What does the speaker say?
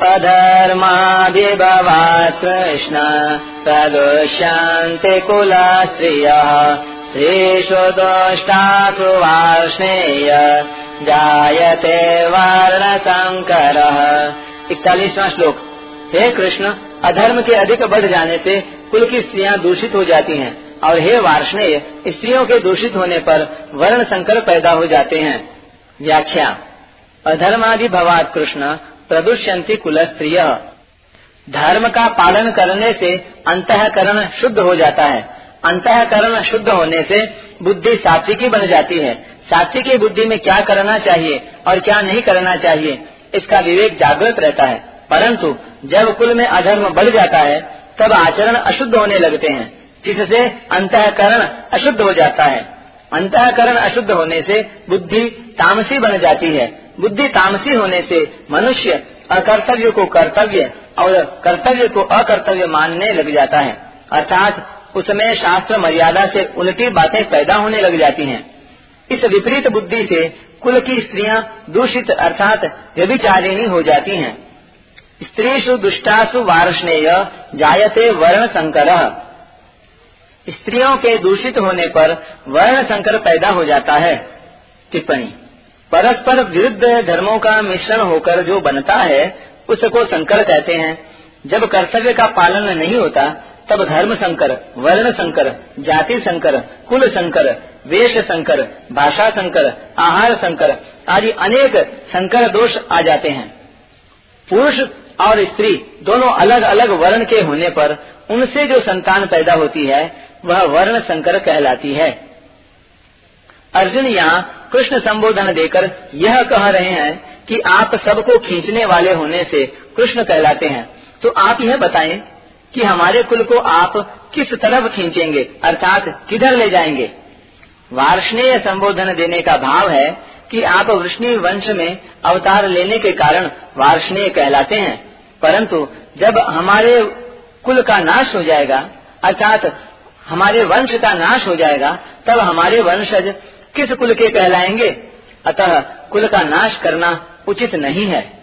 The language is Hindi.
अधर्माभिभवात् कृष्ण प्रदुष्यन्ति कुलस्त्रियः स्त्रीषु दोष्टासु वार्ष्णेय जायते वर्णशङ्करः। इकतालीसवां श्लोक। हे कृष्ण, अधर्म के अधिक बढ़ जाने से कुल की स्त्रियाँ दूषित हो जाती हैं और हे वार्षणेय, स्त्रियों के दूषित होने पर वर्ण संकर पैदा हो जाते हैं। व्याख्या। अधर्मादि भवात कृष्ण प्रदुष्यंती कुल स्त्रिय धर्म का पालन करने से अंतकरण शुद्ध हो जाता है। अंतकरण शुद्ध होने से बुद्धि सात्विकी बन जाती है। सात्विकी बुद्धि में क्या करना चाहिए और क्या नहीं करना चाहिए, इसका विवेक जागृत रहता है। परंतु जब कुल में अधर्म बढ़ जाता है, तब आचरण अशुद्ध होने लगते हैं, जिससे अंतकरण अशुद्ध हो जाता है। अंतकरण अशुद्ध होने से बुद्धि तामसी बन जाती है। बुद्धि तामसी होने से मनुष्य अकर्तव्य को कर्तव्य और कर्तव्य को अकर्तव्य मानने लग जाता है अर्थात उसमें शास्त्र मर्यादा से उल्टी बातें पैदा होने लग जाती हैं। इस विपरीत बुद्धि से कुल की स्त्रियाँ दूषित अर्थात व्यभिचारिणी हो जाती हैं। स्त्रीषु दुष्टासु वार्षणेय जायते वर्ण संकर स्त्रियों के दूषित होने पर वर्ण संकर पैदा हो जाता है टिप्पणी परस्पर विरुद्ध धर्मों का मिश्रण होकर जो बनता है, उसको संकर कहते हैं। जब कर्तव्य का पालन नहीं होता, तब धर्म संकर, वर्ण संकर, जाति संकर, कुल संकर, वेश संकर, भाषा संकर, आहार संकर आदि अनेक संकर दोष आ जाते हैं। पुरुष और स्त्री दोनों अलग अलग वर्ण के होने पर उनसे जो संतान पैदा होती है, वह वर्ण संकर कहलाती है। अर्जुन यहाँ कृष्ण संबोधन देकर यह कह रहे हैं कि आप सबको खींचने वाले होने से कृष्ण कहलाते हैं। तो आप यह बताएँ कि हमारे कुल को आप किस तरफ़ खींचेंगे, अर्थात किधर ले जाएँगे? वार्षणीय संबोधन देने का भाव है कि आप वृष्णि वंश में अवतार लेने के कारण वार्षणीय कहलाते हैं। परंतु जब हमारे कुल का नाश हो जाएगा, अर्थात हमारे वंश का नाश हो जाएगा, तब हमारे वंशज किस कुल के कहलाएँगे? अतः कुल का नाश करना उचित नहीं है।